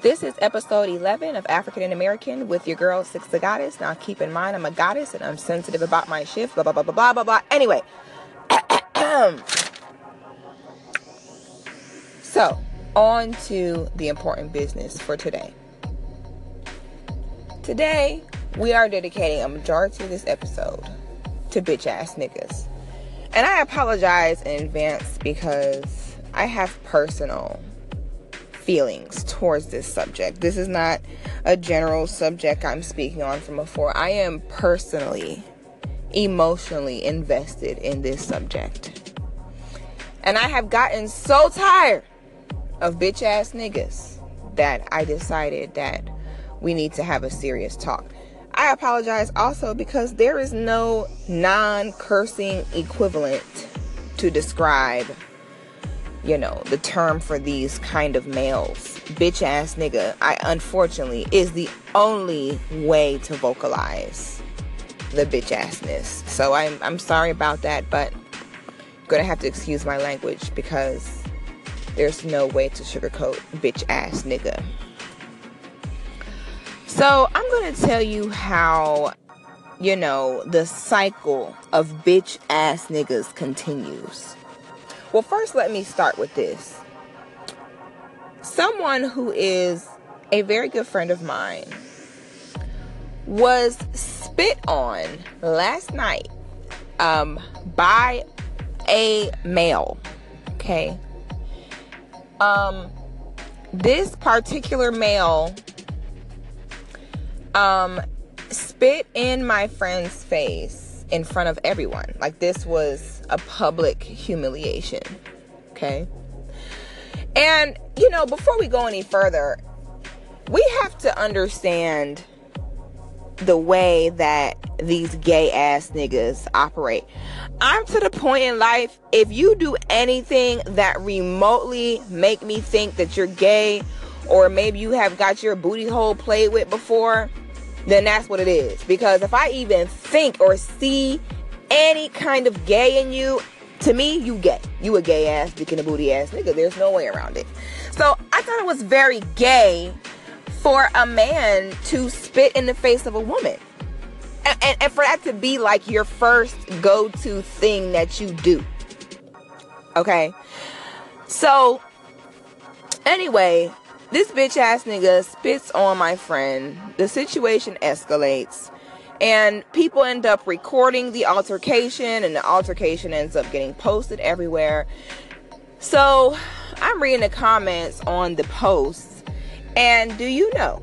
This is episode 11 of African and American with your girl, Six the Goddess. Now, keep in mind, I'm a goddess and I'm sensitive about my shift, blah, blah, blah, blah, blah, blah, blah. Anyway. so, on to the important business for today. Today, we are dedicating a majority of this episode to bitch ass niggas. And I apologize in advance because I have personal feelings towards this subject. This is not a general subject I'm speaking on from before. I am personally, emotionally invested in this subject. And I have gotten so tired of bitch ass niggas that I decided that we need to have a serious talk. I apologize also because there is no non cursing equivalent to describe you know, the term for these kind of males. Bitch ass nigga, I unfortunately is the only way to vocalize the bitch assness. So I'm I'm sorry about that, but I'm gonna have to excuse my language because there's no way to sugarcoat bitch ass nigga. So I'm gonna tell you how you know the cycle of bitch ass niggas continues. Well, first, let me start with this. Someone who is a very good friend of mine was spit on last night um, by a male. Okay. Um, this particular male um, spit in my friend's face in front of everyone. Like this was a public humiliation. Okay? And, you know, before we go any further, we have to understand the way that these gay ass niggas operate. I'm to the point in life, if you do anything that remotely make me think that you're gay, or maybe you have got your booty hole played with before, then that's what it is. Because if I even think or see any kind of gay in you, to me, you gay. You a gay ass, dick in a booty ass nigga. There's no way around it. So I thought it was very gay for a man to spit in the face of a woman. And, and, and for that to be like your first go to thing that you do. Okay? So, anyway, this bitch ass nigga spits on my friend. The situation escalates and people end up recording the altercation and the altercation ends up getting posted everywhere so i'm reading the comments on the posts and do you know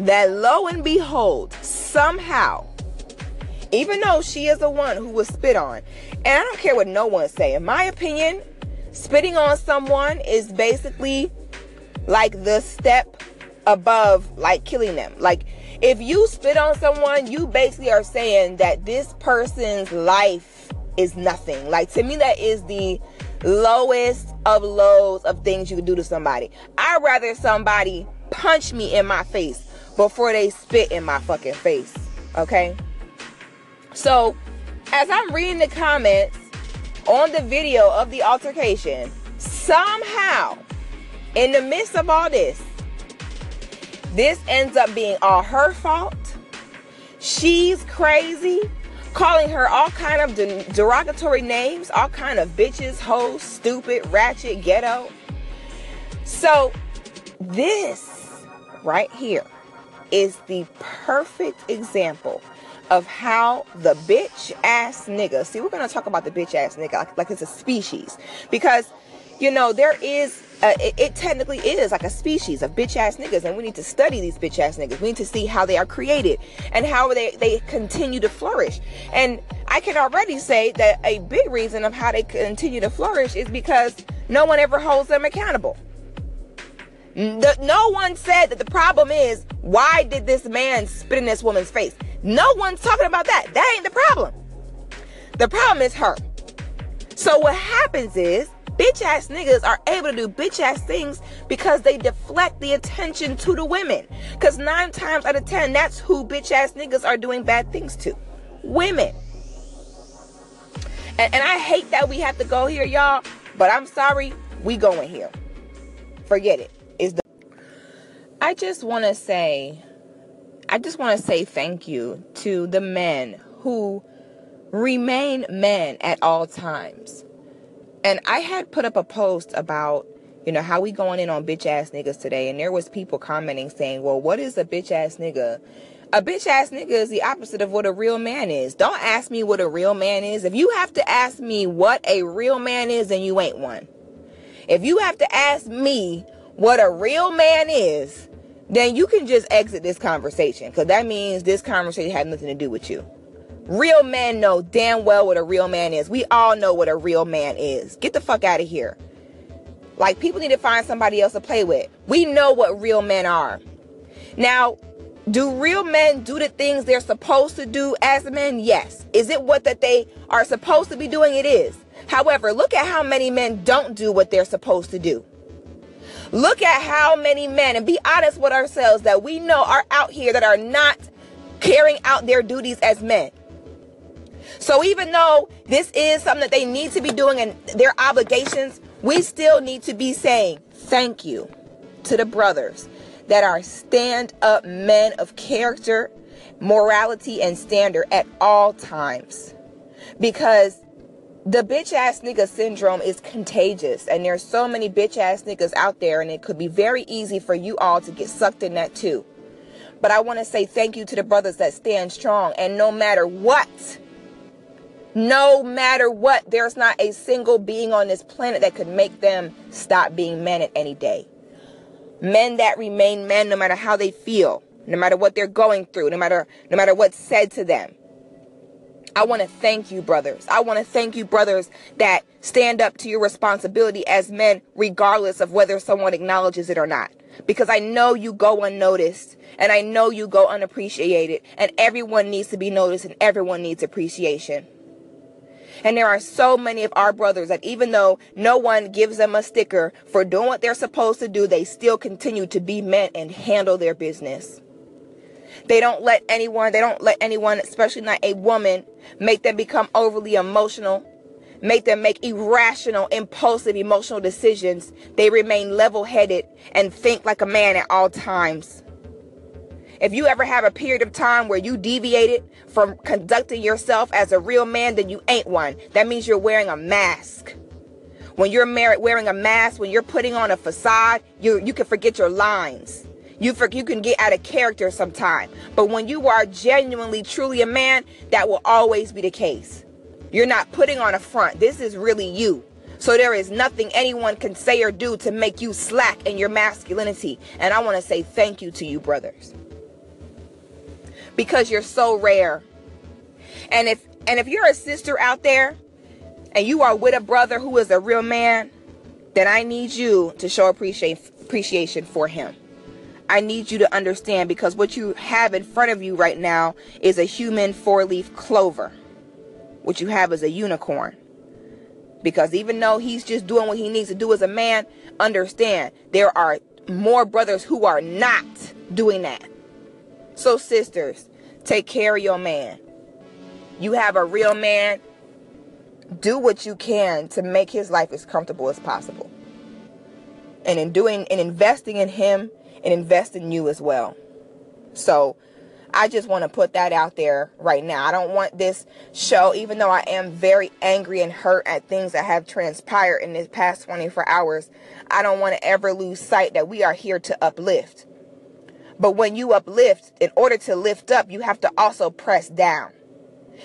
that lo and behold somehow even though she is the one who was spit on and i don't care what no one say in my opinion spitting on someone is basically like the step above like killing them like if you spit on someone, you basically are saying that this person's life is nothing. Like to me, that is the lowest of lows of things you can do to somebody. I'd rather somebody punch me in my face before they spit in my fucking face. Okay? So, as I'm reading the comments on the video of the altercation, somehow, in the midst of all this, this ends up being all her fault. She's crazy, calling her all kind of derogatory names, all kind of bitches, hoes, stupid, ratchet, ghetto. So this right here is the perfect example of how the bitch ass nigga. See, we're gonna talk about the bitch ass nigga like, like it's a species because you know there is uh, it, it, technically is like a species of bitch ass niggas, and we need to study these bitch ass niggas. We need to see how they are created and how they, they continue to flourish. And I can already say that a big reason of how they continue to flourish is because no one ever holds them accountable. The, no one said that the problem is why did this man spit in this woman's face? No one's talking about that. That ain't the problem. The problem is her. So what happens is bitch ass niggas are able to do bitch ass things because they deflect the attention to the women. Because nine times out of ten, that's who bitch ass niggas are doing bad things to women. And, and I hate that we have to go here, y'all, but I'm sorry, we going here. Forget it. Is the I just want to say, I just want to say thank you to the men who remain men at all times. And I had put up a post about, you know, how we going in on bitch ass niggas today. And there was people commenting saying, well, what is a bitch ass nigga? A bitch ass nigga is the opposite of what a real man is. Don't ask me what a real man is. If you have to ask me what a real man is, then you ain't one. If you have to ask me what a real man is, then you can just exit this conversation because that means this conversation had nothing to do with you. Real men know damn well what a real man is. We all know what a real man is. Get the fuck out of here. Like, people need to find somebody else to play with. We know what real men are. Now, do real men do the things they're supposed to do as men? Yes. Is it what that they are supposed to be doing? It is. However, look at how many men don't do what they're supposed to do. Look at how many men, and be honest with ourselves, that we know are out here that are not carrying out their duties as men. So even though this is something that they need to be doing and their obligations, we still need to be saying thank you to the brothers that are stand up men of character, morality, and standard at all times. Because the bitch ass nigga syndrome is contagious, and there's so many bitch ass niggas out there, and it could be very easy for you all to get sucked in that too. But I want to say thank you to the brothers that stand strong, and no matter what, no matter what, there's not a single being on this planet that could make them stop being men at any day. Men that remain men no matter how they feel, no matter what they're going through, no matter no matter what's said to them. I want to thank you, brothers. I want to thank you, brothers, that stand up to your responsibility as men, regardless of whether someone acknowledges it or not. Because I know you go unnoticed and I know you go unappreciated, and everyone needs to be noticed and everyone needs appreciation. And there are so many of our brothers that even though no one gives them a sticker for doing what they're supposed to do, they still continue to be men and handle their business. They don't let anyone, they don't let anyone, especially not a woman, make them become overly emotional, make them make irrational, impulsive, emotional decisions. They remain level headed and think like a man at all times. If you ever have a period of time where you deviated from conducting yourself as a real man, then you ain't one. That means you're wearing a mask. When you're wearing a mask, when you're putting on a facade, you you can forget your lines. You for, you can get out of character sometime. But when you are genuinely, truly a man, that will always be the case. You're not putting on a front. This is really you. So there is nothing anyone can say or do to make you slack in your masculinity. And I want to say thank you to you, brothers because you're so rare. And if and if you're a sister out there and you are with a brother who is a real man, then I need you to show appreciation for him. I need you to understand because what you have in front of you right now is a human four-leaf clover. What you have is a unicorn. Because even though he's just doing what he needs to do as a man, understand there are more brothers who are not doing that. So, sisters, take care of your man. You have a real man. Do what you can to make his life as comfortable as possible. And in doing and investing in him and invest in you as well. So, I just want to put that out there right now. I don't want this show, even though I am very angry and hurt at things that have transpired in this past 24 hours, I don't want to ever lose sight that we are here to uplift. But when you uplift, in order to lift up, you have to also press down.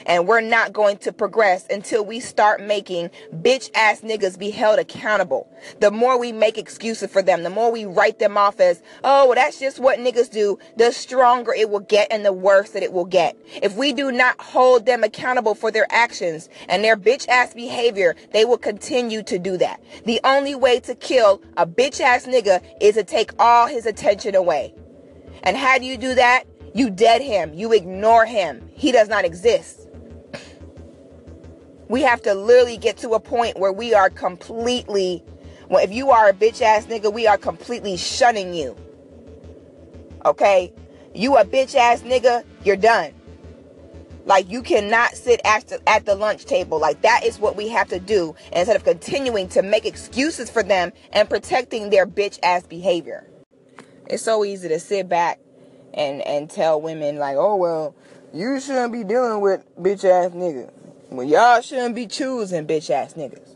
And we're not going to progress until we start making bitch ass niggas be held accountable. The more we make excuses for them, the more we write them off as, oh, well, that's just what niggas do, the stronger it will get and the worse that it will get. If we do not hold them accountable for their actions and their bitch ass behavior, they will continue to do that. The only way to kill a bitch ass nigga is to take all his attention away. And how do you do that? You dead him. You ignore him. He does not exist. We have to literally get to a point where we are completely, well, if you are a bitch ass nigga, we are completely shunning you. Okay? You a bitch ass nigga, you're done. Like you cannot sit at the, at the lunch table. Like that is what we have to do instead of continuing to make excuses for them and protecting their bitch ass behavior. It's so easy to sit back and and tell women like, oh well, you shouldn't be dealing with bitch ass niggas. Well, y'all shouldn't be choosing bitch ass niggas.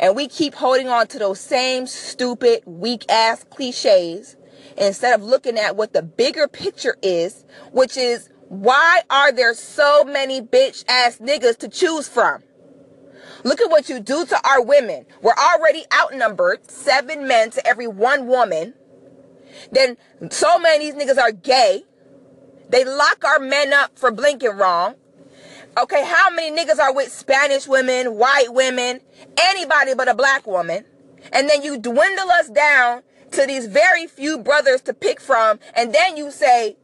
And we keep holding on to those same stupid, weak ass cliches instead of looking at what the bigger picture is, which is why are there so many bitch ass niggas to choose from? Look at what you do to our women. We're already outnumbered, seven men to every one woman. Then so many of these niggas are gay. They lock our men up for blinking wrong. Okay, how many niggas are with Spanish women, white women, anybody but a black woman? And then you dwindle us down to these very few brothers to pick from, and then you say,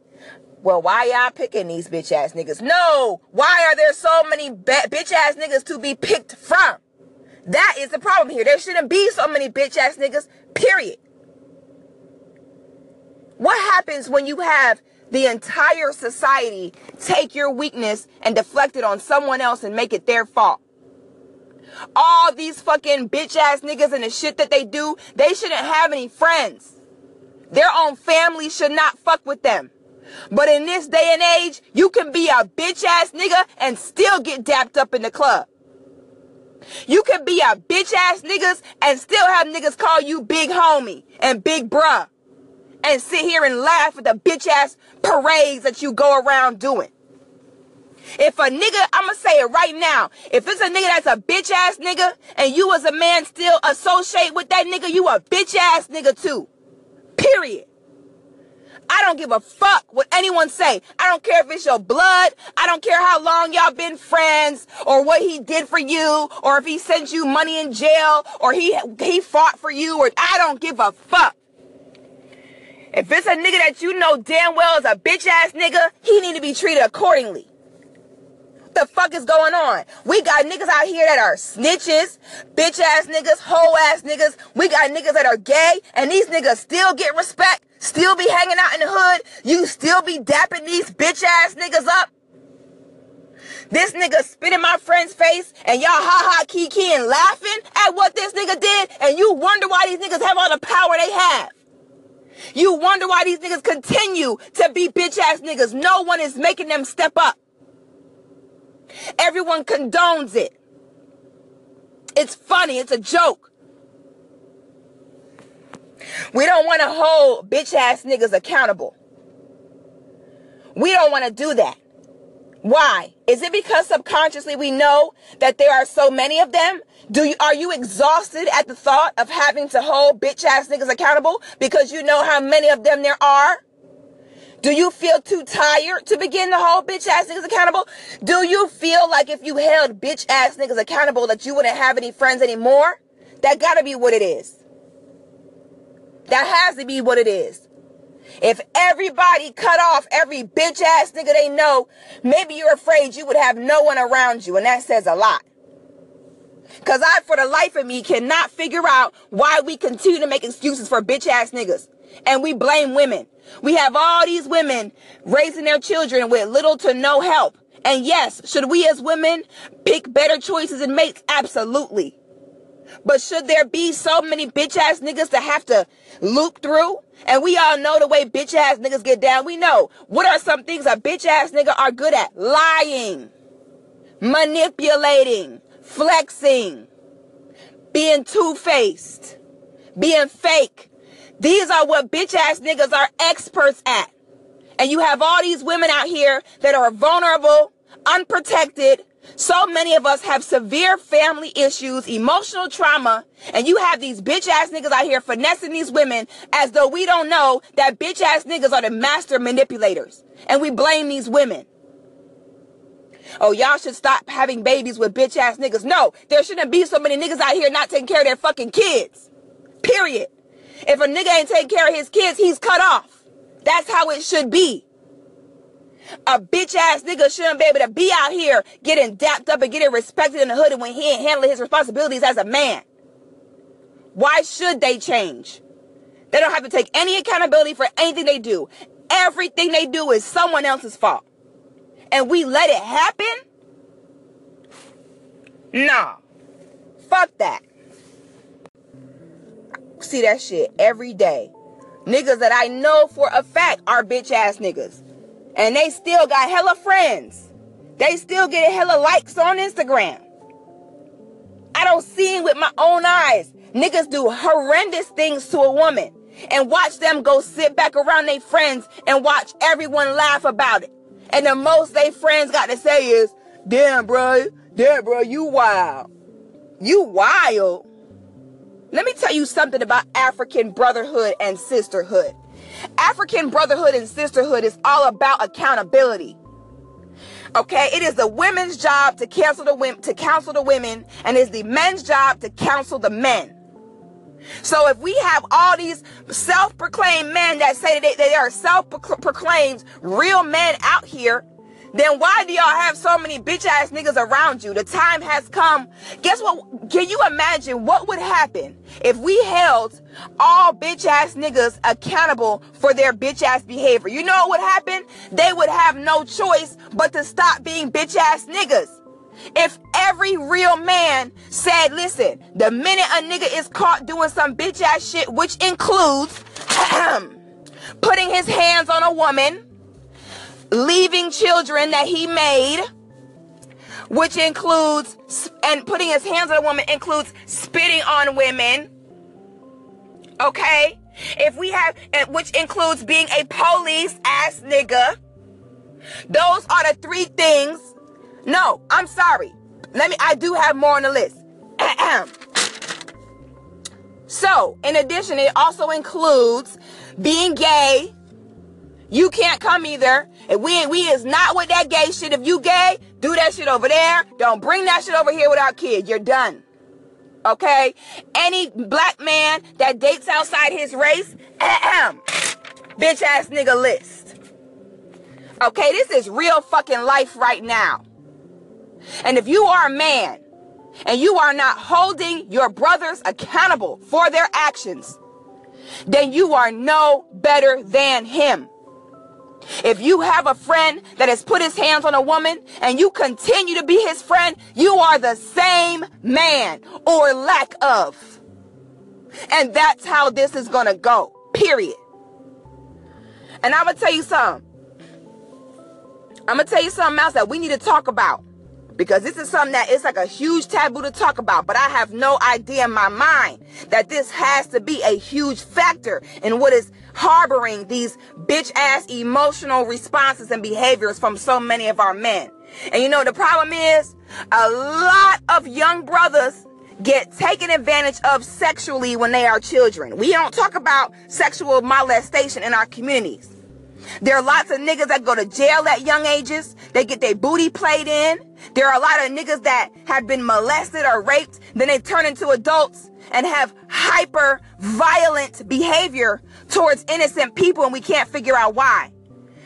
well, why y'all picking these bitch ass niggas? No, why are there so many bitch ass niggas to be picked from? That is the problem here. There shouldn't be so many bitch ass niggas, period. What happens when you have the entire society take your weakness and deflect it on someone else and make it their fault? All these fucking bitch ass niggas and the shit that they do, they shouldn't have any friends. Their own family should not fuck with them. But in this day and age, you can be a bitch ass nigga and still get dapped up in the club. You can be a bitch ass niggas and still have niggas call you big homie and big bruh. And sit here and laugh at the bitch ass parades that you go around doing. If a nigga, I'ma say it right now. If it's a nigga that's a bitch ass nigga and you as a man still associate with that nigga, you a bitch ass nigga too. Period. I don't give a fuck what anyone say. I don't care if it's your blood. I don't care how long y'all been friends or what he did for you or if he sent you money in jail or he he fought for you or I don't give a fuck. If it's a nigga that you know damn well is a bitch ass nigga, he need to be treated accordingly the fuck is going on? We got niggas out here that are snitches, bitch ass niggas, hoe ass niggas. We got niggas that are gay, and these niggas still get respect, still be hanging out in the hood. You still be dapping these bitch ass niggas up. This nigga spit in my friend's face and y'all ha ha kiki and laughing at what this nigga did, and you wonder why these niggas have all the power they have. You wonder why these niggas continue to be bitch ass niggas. No one is making them step up. Everyone condones it. It's funny. It's a joke. We don't want to hold bitch ass niggas accountable. We don't want to do that. Why? Is it because subconsciously we know that there are so many of them? Do you, are you exhausted at the thought of having to hold bitch ass niggas accountable because you know how many of them there are? Do you feel too tired to begin to hold bitch ass niggas accountable? Do you feel like if you held bitch ass niggas accountable that you wouldn't have any friends anymore? That gotta be what it is. That has to be what it is. If everybody cut off every bitch ass nigga they know, maybe you're afraid you would have no one around you, and that says a lot. Cause I, for the life of me, cannot figure out why we continue to make excuses for bitch ass niggas. And we blame women. We have all these women raising their children with little to no help. And yes, should we as women pick better choices and mates? Absolutely. But should there be so many bitch ass niggas to have to loop through? And we all know the way bitch ass niggas get down. We know what are some things a bitch ass nigga are good at? Lying, manipulating, flexing, being two faced, being fake, these are what bitch ass niggas are experts at. And you have all these women out here that are vulnerable, unprotected. So many of us have severe family issues, emotional trauma, and you have these bitch ass niggas out here finessing these women as though we don't know that bitch ass niggas are the master manipulators. And we blame these women. Oh, y'all should stop having babies with bitch ass niggas. No, there shouldn't be so many niggas out here not taking care of their fucking kids. Period. If a nigga ain't taking care of his kids, he's cut off. That's how it should be. A bitch ass nigga shouldn't be able to be out here getting dapped up and getting respected in the hood when he ain't handling his responsibilities as a man. Why should they change? They don't have to take any accountability for anything they do. Everything they do is someone else's fault. And we let it happen? Nah. Fuck that see that shit every day. Niggas that I know for a fact are bitch ass niggas. And they still got hella friends. They still get hella likes on Instagram. I don't see it with my own eyes. Niggas do horrendous things to a woman and watch them go sit back around their friends and watch everyone laugh about it. And the most they friends got to say is, damn, bro, damn, bro, you wild. You wild. Let me tell you something about African brotherhood and sisterhood. African brotherhood and sisterhood is all about accountability. Okay, it is the women's job to counsel the women to counsel the women, and it's the men's job to counsel the men. So if we have all these self-proclaimed men that say that they, are self-proclaimed real men out here, then why do y'all have so many bitch ass niggas around you? The time has come. Guess what? Can you imagine what would happen if we held all bitch ass niggas accountable for their bitch ass behavior? You know what would happen? They would have no choice but to stop being bitch ass niggas. If every real man said, listen, the minute a nigga is caught doing some bitch ass shit, which includes putting his hands on a woman, leaving children that he made, which includes, and putting his hands on a woman includes spitting on women. Okay? If we have, eh, which includes being a police ass nigga. Those are the three things. No, I'm sorry. Let me, I do have more on the list. so, in addition, it also includes being gay, you can't come either. And we we is not with that gay shit. If you gay, do that shit over there. Don't bring that shit over here with our kid. You're done. Okay? Any black man that dates outside his race, bitch ass nigga list. Okay, this is real fucking life right now. And if you are a man and you are not holding your brothers accountable for their actions, then you are no better than him. If you have a friend that has put his hands on a woman and you continue to be his friend, you are the same man or lack of. And that's how this is going to go. Period. And I'm going to tell you something. I'm going to tell you something else that we need to talk about. Because this is something that is like a huge taboo to talk about. But I have no idea in my mind that this has to be a huge factor in what is harboring these bitch ass emotional responses and behaviors from so many of our men. And you know, the problem is a lot of young brothers get taken advantage of sexually when they are children. We don't talk about sexual molestation in our communities. There are lots of niggas that go to jail at young ages. They get their booty played in. There are a lot of niggas that have been molested or raped. Then they turn into adults and have hyper violent behavior towards innocent people and we can't figure out why.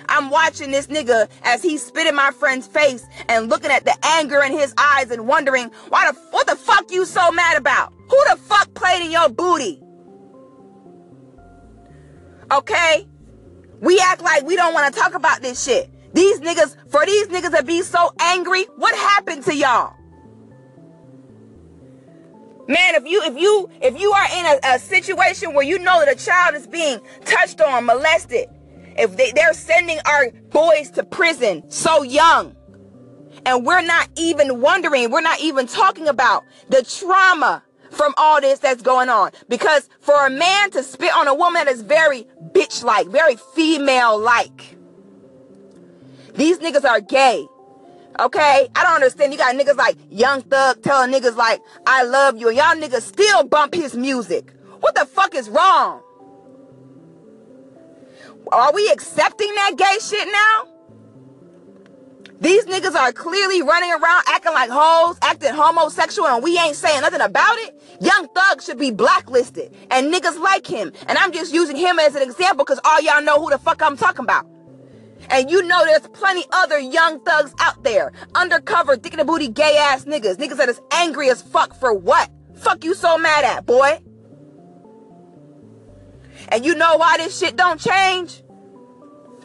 I'm watching this nigga as he spit in my friend's face and looking at the anger in his eyes and wondering, why the, what the fuck you so mad about? Who the fuck played in your booty? Okay? We act like we don't want to talk about this shit. These niggas, for these niggas to be so angry, what happened to y'all? Man, if you if you if you are in a, a situation where you know that a child is being touched on, molested, if they, they're sending our boys to prison so young, and we're not even wondering, we're not even talking about the trauma from all this that's going on. Because for a man to spit on a woman that is very bitch like, very female like, these niggas are gay. Okay? I don't understand. You got niggas like Young Thug telling niggas like, I love you. And y'all niggas still bump his music. What the fuck is wrong? Are we accepting that gay shit now? These niggas are clearly running around acting like hoes, acting homosexual, and we ain't saying nothing about it. Young Thug should be blacklisted, and niggas like him. And I'm just using him as an example because all y'all know who the fuck I'm talking about. And you know there's plenty other young thugs out there. Undercover, dick in the booty, gay ass niggas. Niggas that is angry as fuck for what? Fuck you so mad at, boy? And you know why this shit don't change?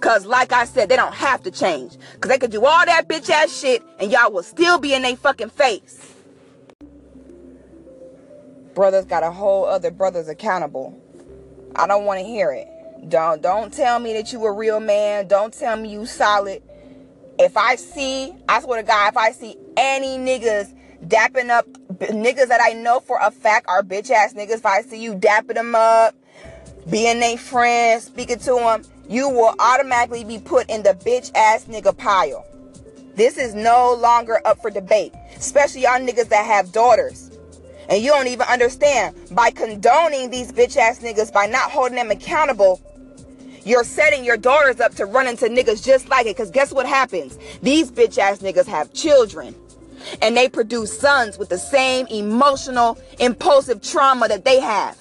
Cause like I said, they don't have to change. Cause they could do all that bitch ass shit and y'all will still be in their fucking face. Brothers got a whole other brothers accountable. I don't want to hear it. Don't don't tell me that you a real man. Don't tell me you solid. If I see, I swear to God, if I see any niggas dapping up niggas that I know for a fact are bitch ass niggas, if I see you dapping them up, being their friend, speaking to them, you will automatically be put in the bitch ass nigga pile. This is no longer up for debate, especially y'all niggas that have daughters. And you don't even understand by condoning these bitch ass niggas, by not holding them accountable, you're setting your daughters up to run into niggas just like it. Because guess what happens? These bitch ass niggas have children. And they produce sons with the same emotional, impulsive trauma that they have.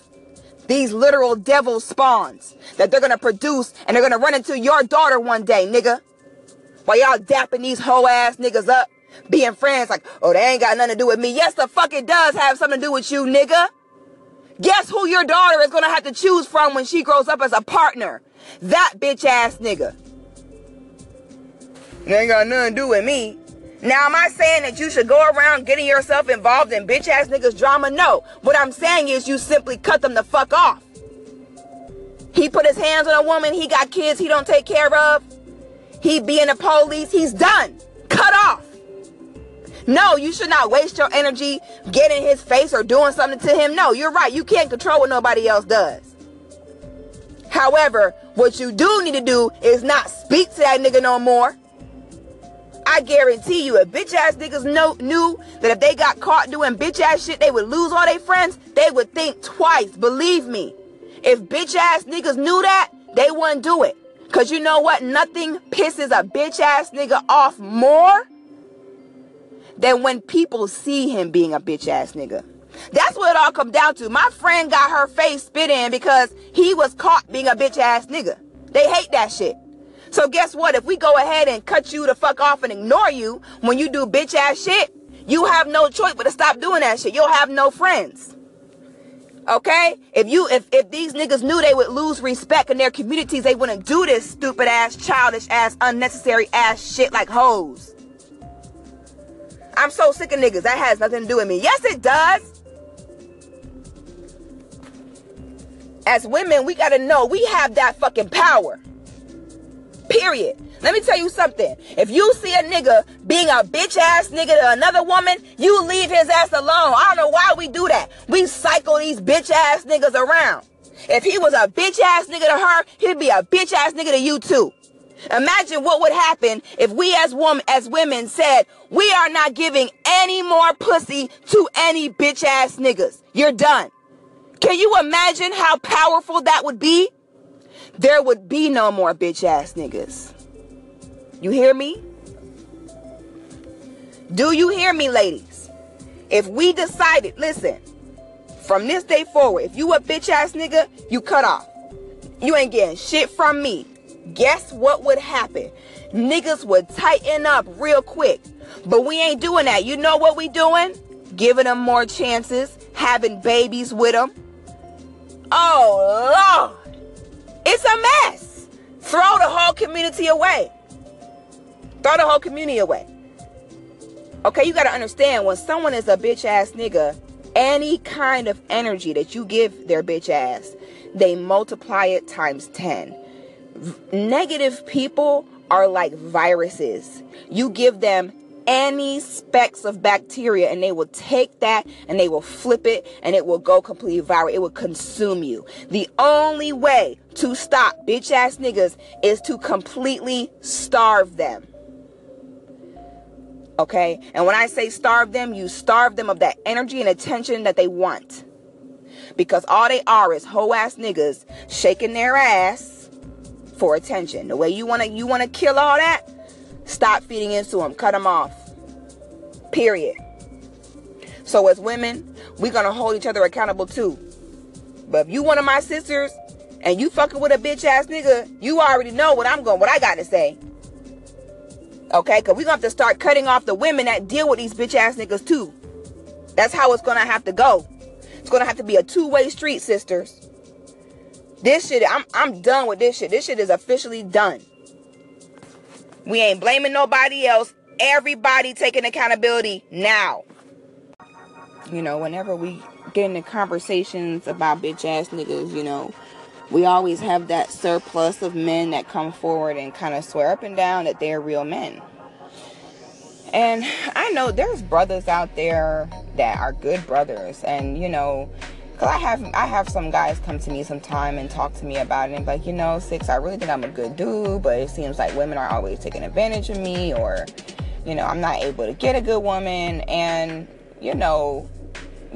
These literal devil spawns that they're gonna produce and they're gonna run into your daughter one day, nigga. While y'all dapping these hoe ass niggas up, being friends like, oh, they ain't got nothing to do with me. Yes, the fuck it does have something to do with you, nigga. Guess who your daughter is gonna have to choose from when she grows up as a partner? That bitch ass nigga. It ain't got nothing to do with me. Now, am I saying that you should go around getting yourself involved in bitch ass niggas drama? No. What I'm saying is you simply cut them the fuck off. He put his hands on a woman, he got kids he don't take care of. He being the police, he's done. Cut off. No, you should not waste your energy getting his face or doing something to him. No, you're right. You can't control what nobody else does. However, what you do need to do is not speak to that nigga no more. I guarantee you, if bitch ass niggas know, knew that if they got caught doing bitch ass shit, they would lose all their friends, they would think twice. Believe me. If bitch ass niggas knew that, they wouldn't do it. Cause you know what? Nothing pisses a bitch ass nigga off more than when people see him being a bitch ass nigga. That's what it all comes down to. My friend got her face spit in because he was caught being a bitch ass nigga. They hate that shit. So guess what? If we go ahead and cut you the fuck off and ignore you when you do bitch ass shit, you have no choice but to stop doing that shit. You'll have no friends. Okay? If you if if these niggas knew they would lose respect in their communities, they wouldn't do this stupid ass, childish ass, unnecessary ass shit like hoes. I'm so sick of niggas. That has nothing to do with me. Yes, it does. as women, we gotta know we have that fucking power. Period. Let me tell you something. If you see a nigga being a bitch ass nigga to another woman, you leave his ass alone. I don't know why we do that. We cycle these bitch ass niggas around. If he was a bitch ass nigga to her, he'd be a bitch ass nigga to you too. Imagine what would happen if we as women as women said, we are not giving any more pussy to any bitch ass niggas. You're done. Can you imagine how powerful that would be? There would be no more bitch ass niggas. You hear me? Do you hear me, ladies? If we decided, listen, from this day forward, if you a bitch ass nigga, you cut off. You ain't getting shit from me. Guess what would happen? Niggas would tighten up real quick. But we ain't doing that. You know what we doing? Giving them more chances, having babies with them, Oh, Lord. It's a mess. Throw the whole community away. Throw the whole community away. Okay, you got to understand when someone is a bitch ass nigga, any kind of energy that you give their bitch ass, they multiply it times 10. Negative people are like viruses. You give them any specks of bacteria and they will take that and they will flip it and it will go completely viral. It will consume you. The only way to stop bitch ass niggas is to completely starve them. Okay? And when I say starve them, you starve them of that energy and attention that they want. Because all they are is hoe ass niggas shaking their ass for attention. The way you wanna you wanna kill all that, Stop feeding into them. Cut them off. Period. So as women, we're gonna hold each other accountable too. But if you one of my sisters and you fucking with a bitch ass nigga, you already know what I'm going, what I got to say. Okay, cause we're gonna have to start cutting off the women that deal with these bitch ass niggas too. That's how it's gonna have to go. It's gonna have to be a two-way street, sisters. This shit, I'm I'm done with this shit. This shit is officially done. We ain't blaming nobody else. Everybody taking accountability now. You know, whenever we get into conversations about bitch ass niggas, you know, we always have that surplus of men that come forward and kind of swear up and down that they're real men. And I know there's brothers out there that are good brothers, and you know, cause I have I have some guys come to me sometime and talk to me about it, and like, you know, six, I really think I'm a good dude, but it seems like women are always taking advantage of me, or you know, I'm not able to get a good woman, and you know,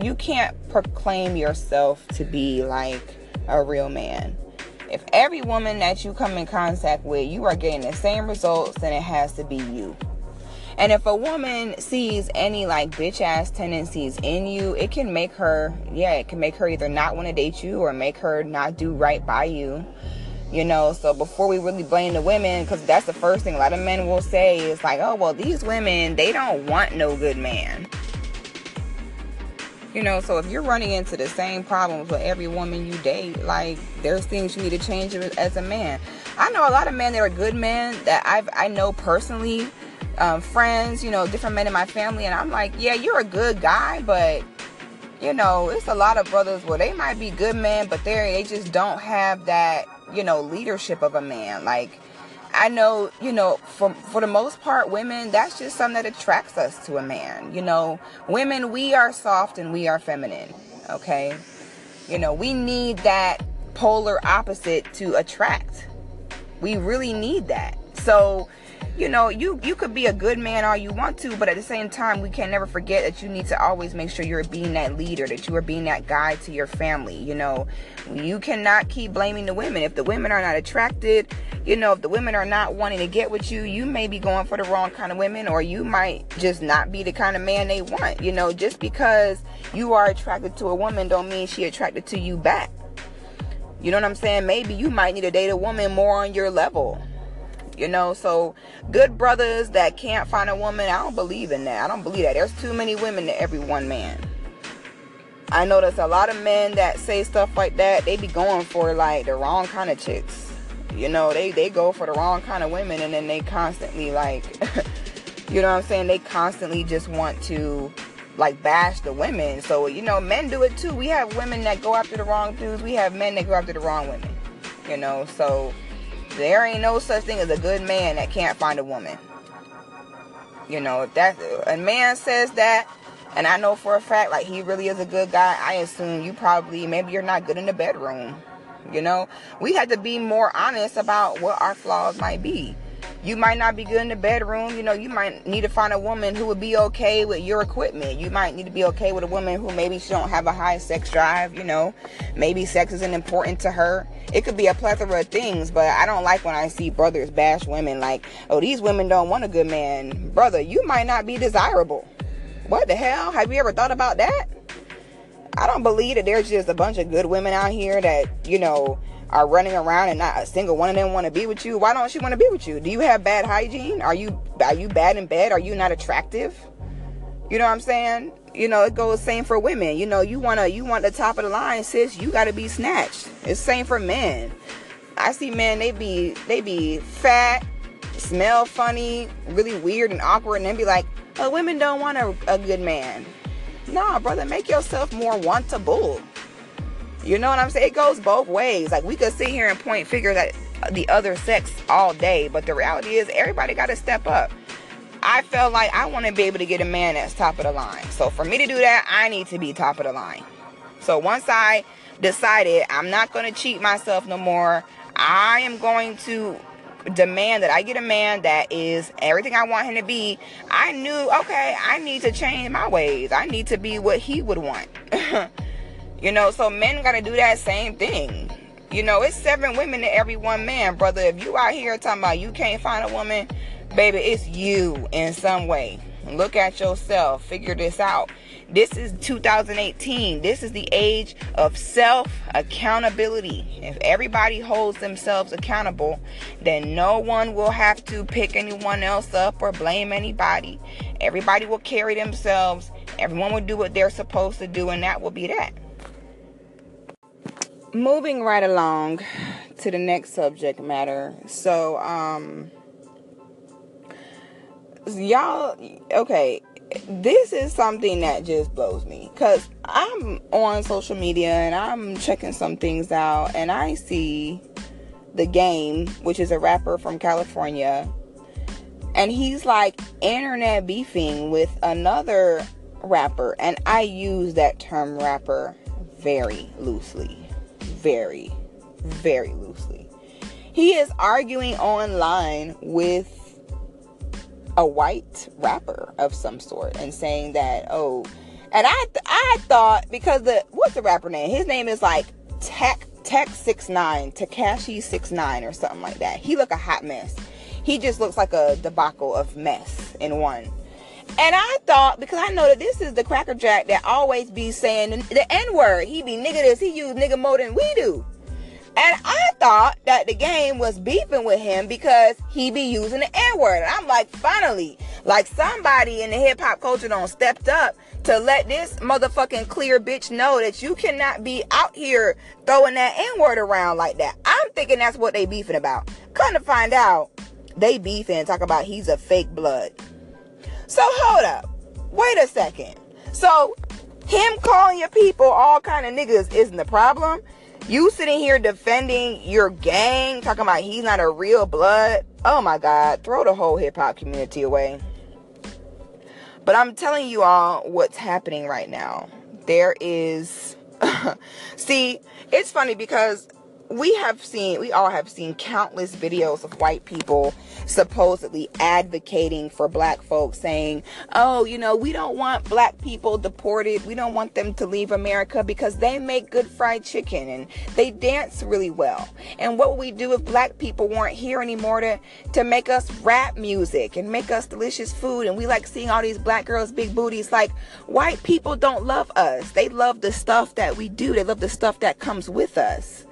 you can't proclaim yourself to be like a real man. If every woman that you come in contact with, you are getting the same results, then it has to be you. And if a woman sees any like bitch ass tendencies in you, it can make her, yeah, it can make her either not want to date you or make her not do right by you. You know, so before we really blame the women, because that's the first thing a lot of men will say is like, oh, well, these women, they don't want no good man. You know, so if you're running into the same problems with every woman you date, like there's things you need to change as a man. I know a lot of men that are good men that I've I know personally, um, friends, you know, different men in my family, and I'm like, yeah, you're a good guy, but you know, it's a lot of brothers where they might be good men, but they they just don't have that, you know, leadership of a man. Like I know, you know, for for the most part, women, that's just something that attracts us to a man. You know, women, we are soft and we are feminine. Okay, you know, we need that polar opposite to attract. We really need that. So you know, you you could be a good man all you want to, but at the same time, we can never forget that you need to always make sure you're being that leader, that you are being that guide to your family. You know, you cannot keep blaming the women. If the women are not attracted, you know, if the women are not wanting to get with you, you may be going for the wrong kind of women, or you might just not be the kind of man they want. You know, just because you are attracted to a woman, don't mean she attracted to you back. You know what I'm saying? Maybe you might need to date a woman more on your level you know? So good brothers that can't find a woman i don't believe in that. I don't believe that. There's too many women to every one man. I know there's a lot of men that say stuff like that. They be going for like the wrong kind of chicks. You know they they go for the wrong kind of women and then they constantly like you know what i'm saying? They constantly just want to like bash the women. So you know men do it too. We have women that go after the wrong dudes. We have men that go after the wrong women you know? So there ain't no such thing as a good man that can't find a woman. You know, if that a man says that, and I know for a fact like he really is a good guy, I assume you probably maybe you're not good in the bedroom. You know, we had to be more honest about what our flaws might be you might not be good in the bedroom. You know, you might need to find a woman who would be okay with your equipment. You might need to be okay with a woman who maybe she don't have a high sex drive, you know. Maybe sex isn't important to her. It could be a plethora of things, but I don't like when I see brothers bash women like, oh, these women don't want a good man. Brother, you might not be desirable. What the hell? Have you ever thought about that? I don't believe that there's just a bunch of good women out here that, you know, are running around and not a single one of them want to be with you, why don't she want to be with you? Do you have bad hygiene? Are you are you bad in bed? Are you not attractive? You know what I'm saying? You know, it goes same for women. You know, you wanna you want the top of the line, sis, you gotta be snatched. It's same for men. I see men, they be they be fat, smell funny, really weird and awkward, and then be like, oh, women don't want a, a good man. Nah, brother, make yourself more wantable. You know what I'm saying? It goes both ways. Like we could sit here and point fingers at the other sex all day, but the reality is everybody got to step up. I felt like I want to be able to get a man that's top of the line. So for me to do that, I need to be top of the line. So once I decided I'm not going to cheat myself no more, I am going to demand that I get a man that is everything I want him to be. I knew, okay, I need to change my ways. I need to be what he would want. You know, so men gotta do that same thing. You know, it's seven women to every one man, brother. If you out here talking about you can't find a woman, baby, it's you in some way. Look at yourself. Figure this out. This is 2018. This is the age of self accountability. If everybody holds themselves accountable, then no one will have to pick anyone else up or blame anybody. Everybody will carry themselves. Everyone will do what they're supposed to do, and that will be that moving right along to the next subject matter. So, um, y'all, okay, this is something that just blows me because I'm on social media and I'm checking some things out, and I see the game, which is a rapper from California, and he's like internet beefing with another rapper, and I use that term rapper very loosely, very, very loosely. He is arguing online with a white rapper of some sort and saying that oh and I th- I thought because the what's the rapper name? His name is like Tech Tech Six Nine Tekashi Six Nine or something like that. He look a hot mess. He just looks like a debacle of mess in one. And I thought because I know that this is the Cracker Jack that always be saying the N word. He be nigga this. He use nigga more than we do. And I thought that the game was beefing with him because he be using the N word. And I'm like, finally, like somebody in the hip hop culture don't stepped up to let this motherfucking clear bitch know that you cannot be out here throwing that N word around like that. I'm thinking that's what they beefing about. Come to find out, they beefing talk about he's a fake blood. So hold up, wait a second. So him calling your people all kind of niggas isn't the problem. You sitting here defending your gang, talking about he's not a real blood. Oh my God, throw the whole hip hop community away. But I'm telling you all what's happening right now. There is, see, it's funny because we have seen, we all have seen countless videos of white people supposedly advocating for black folks, saying, oh, you know, we don't want black people deported. We don't want them to leave America because they make good fried chicken and they dance really well. And what would we do if black people weren't here anymore to, to make us rap music and make us delicious food? And we like seeing all these black girls' big booties. Like, white people don't love us. They love the stuff that we do, they love the stuff that comes with us.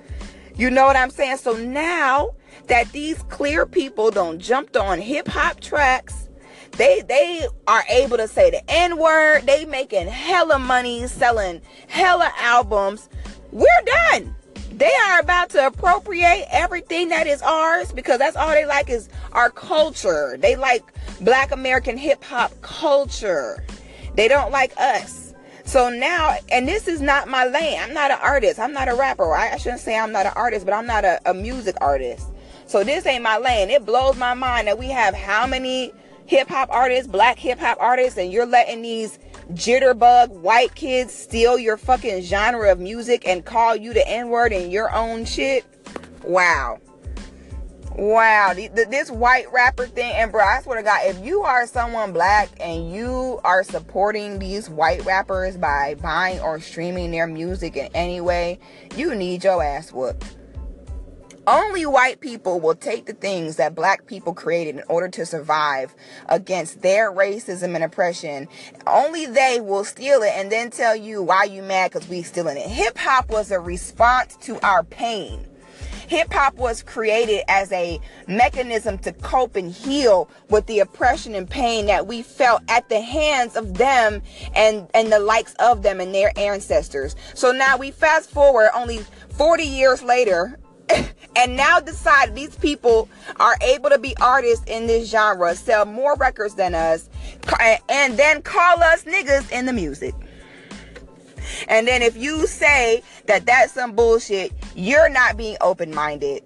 You know what I'm saying? So now that these clear people don't jumped on hip hop tracks, they they are able to say the N word. They making hella money selling hella albums. We're done. They are about to appropriate everything that is ours because that's all they like is our culture. They like black American hip hop culture. They don't like us. So now, and this is not my lane. I'm not an artist. I'm not a rapper. I shouldn't say I'm not an artist, but I'm not a, a music artist. So this ain't my lane. It blows my mind that we have how many hip hop artists, black hip hop artists, and you're letting these jitterbug white kids steal your fucking genre of music and call you the N word in your own shit. Wow. Wow, this white rapper thing, and bro, I swear to God, if you are someone black and you are supporting these white rappers by buying or streaming their music in any way, you need your ass whooped. Only white people will take the things that black people created in order to survive against their racism and oppression. Only they will steal it and then tell you why you mad because we stealing it. Hip hop was a response to our pain. Hip hop was created as a mechanism to cope and heal with the oppression and pain that we felt at the hands of them and, and the likes of them and their ancestors. So now we fast forward only 40 years later and now decide these people are able to be artists in this genre, sell more records than us, and then call us niggas in the music. And then if you say that that's some bullshit, you're not being open minded.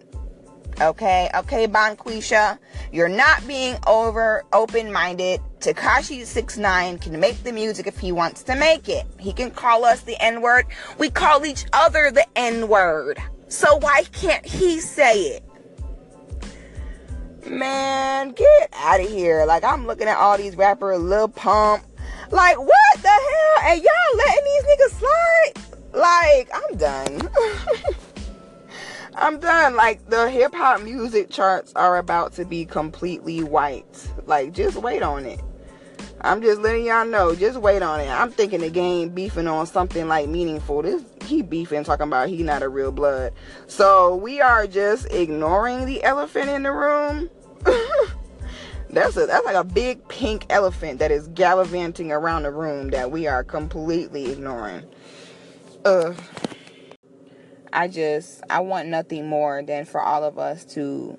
Okay, okay, Bonquisha, you're not being over open minded. Tekashi Six Nine can make the music if he wants to make it. He can call us the N word. We call each other the N word. So why can't he say it? Man, get out of here. Like I'm looking at all these rappers, Lil Pump, like, what the hell? And y'all letting these niggas slide? Like, I'm done. I'm done. Like, the hip hop music charts are about to be completely white. Like, just wait on it. I'm just letting y'all know. Just wait on it. I'm thinking the game beefing on something like meaningful. This he beefing talking about he not a real blood. So we are just ignoring the elephant in the room. That's a that's like a big pink elephant that is gallivanting around the room that we are completely ignoring. I just I want nothing more than for all of us to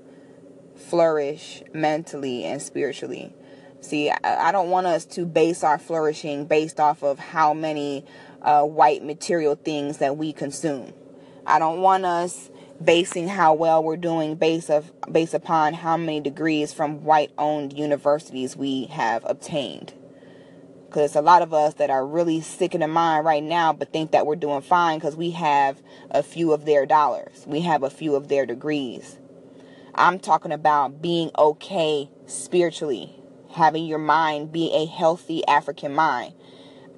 flourish mentally and spiritually. See, I, I don't want us to base our flourishing based off of how many uh, white material things that we consume. I don't want us basing how well we're doing based of based upon how many degrees from white owned universities we have obtained. Because a lot of us that are really sick in the mind right now, but think that we're doing fine because we have a few of their dollars, we have a few of their degrees. I'm talking about being okay spiritually, having your mind be a healthy African mind.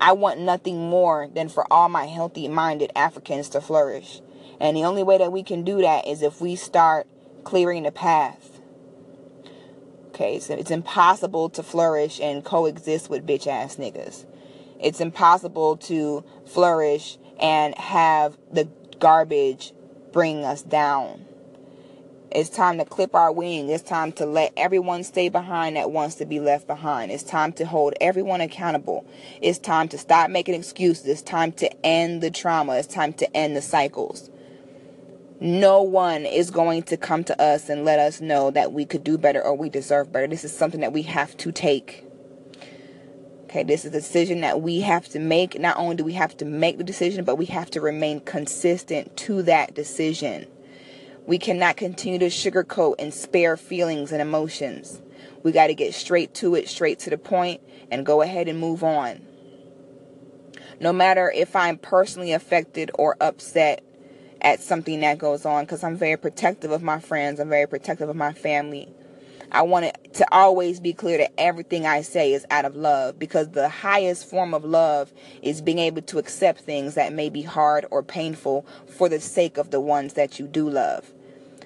I want nothing more than for all my healthy minded Africans to flourish. And the only way that we can do that is if we start clearing the path. Okay, so it's impossible to flourish and coexist with bitch ass niggas. It's impossible to flourish and have the garbage bring us down. It's time to clip our wing. It's time to let everyone stay behind that wants to be left behind. It's time to hold everyone accountable. It's time to stop making excuses. It's time to end the trauma. It's time to end the cycles. No one is going to come to us and let us know that we could do better or we deserve better. This is something that we have to take. Okay, this is a decision that we have to make. Not only do we have to make the decision, but we have to remain consistent to that decision. We cannot continue to sugarcoat and spare feelings and emotions. We got to get straight to it, straight to the point, and go ahead and move on. No matter if I'm personally affected or upset at something that goes on, because I'm very protective of my friends, I'm very protective of my family. I want it to always be clear that everything I say is out of love because the highest form of love is being able to accept things that may be hard or painful for the sake of the ones that you do love.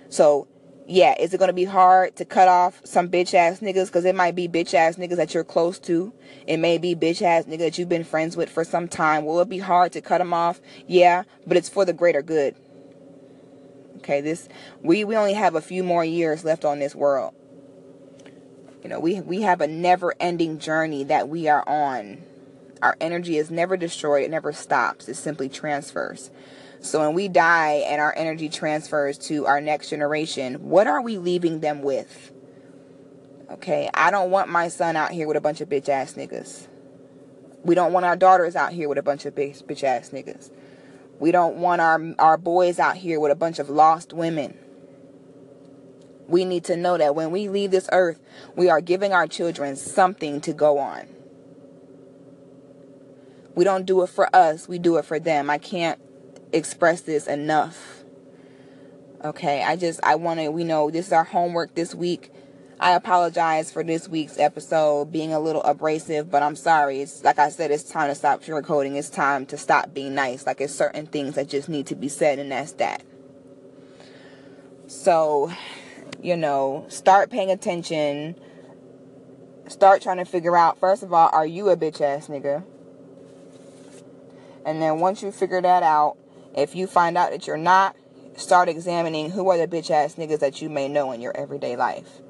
So, yeah, is it going to be hard to cut off some bitch ass niggas? Because it might be bitch ass niggas that you're close to. It may be bitch ass niggas that you've been friends with for some time. Will it be hard to cut them off? Yeah, but it's for the greater good. Okay, this we we only have a few more years left on this world. You know, we we have a never-ending journey that we are on. Our energy is never destroyed, it never stops. It simply transfers. So when we die and our energy transfers to our next generation, what are we leaving them with? Okay, I don't want my son out here with a bunch of bitch ass niggas. We don't want our daughters out here with a bunch of bitch, bitch ass niggas. We don't want our our boys out here with a bunch of lost women we need to know that when we leave this earth, we are giving our children something to go on. We don't do it for us, we do it for them. I can't express this enough. Okay, I just, I want to, we know this is our homework this week. I apologize for this week's episode being a little abrasive, but I'm sorry. It's like I said, it's time to stop sugarcoating. It's time to stop being nice. Like, it's certain things that just need to be said, and that's that. So, you know, start paying attention. Start trying to figure out, first of all, are you a bitch ass nigga? And then once you figure that out, if you find out that you're not, start examining who are the bitch ass niggas that you may know in your everyday life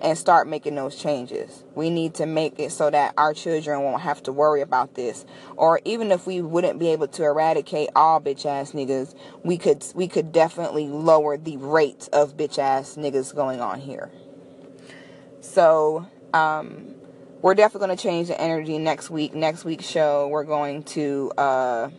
and start making those changes. We need to make it so that our children won't have to worry about this. Or even if we wouldn't be able to eradicate all bitch ass niggas, we could we could definitely lower the rate of bitch ass niggas going on here. So, um, we're definitely going to change the energy next week. Next week's show, we're going to uh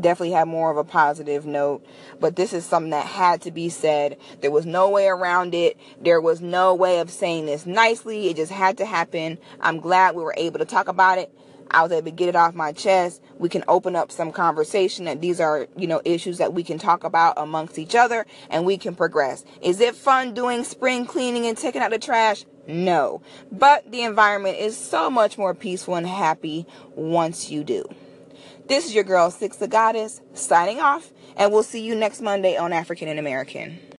definitely have more of a positive note. But this is something that had to be said. There was no way around it. There was no way of saying this nicely. It just had to happen. I'm glad we were able to talk about it. I was able to get it off my chest. We can open up some conversation that these are, you know, issues that we can talk about amongst each other and we can progress. Is it fun doing spring cleaning and taking out the trash? No. But the environment is so much more peaceful and happy once you do. This is your girl, Six the Goddess, signing off, and we'll see you next Monday on African and American.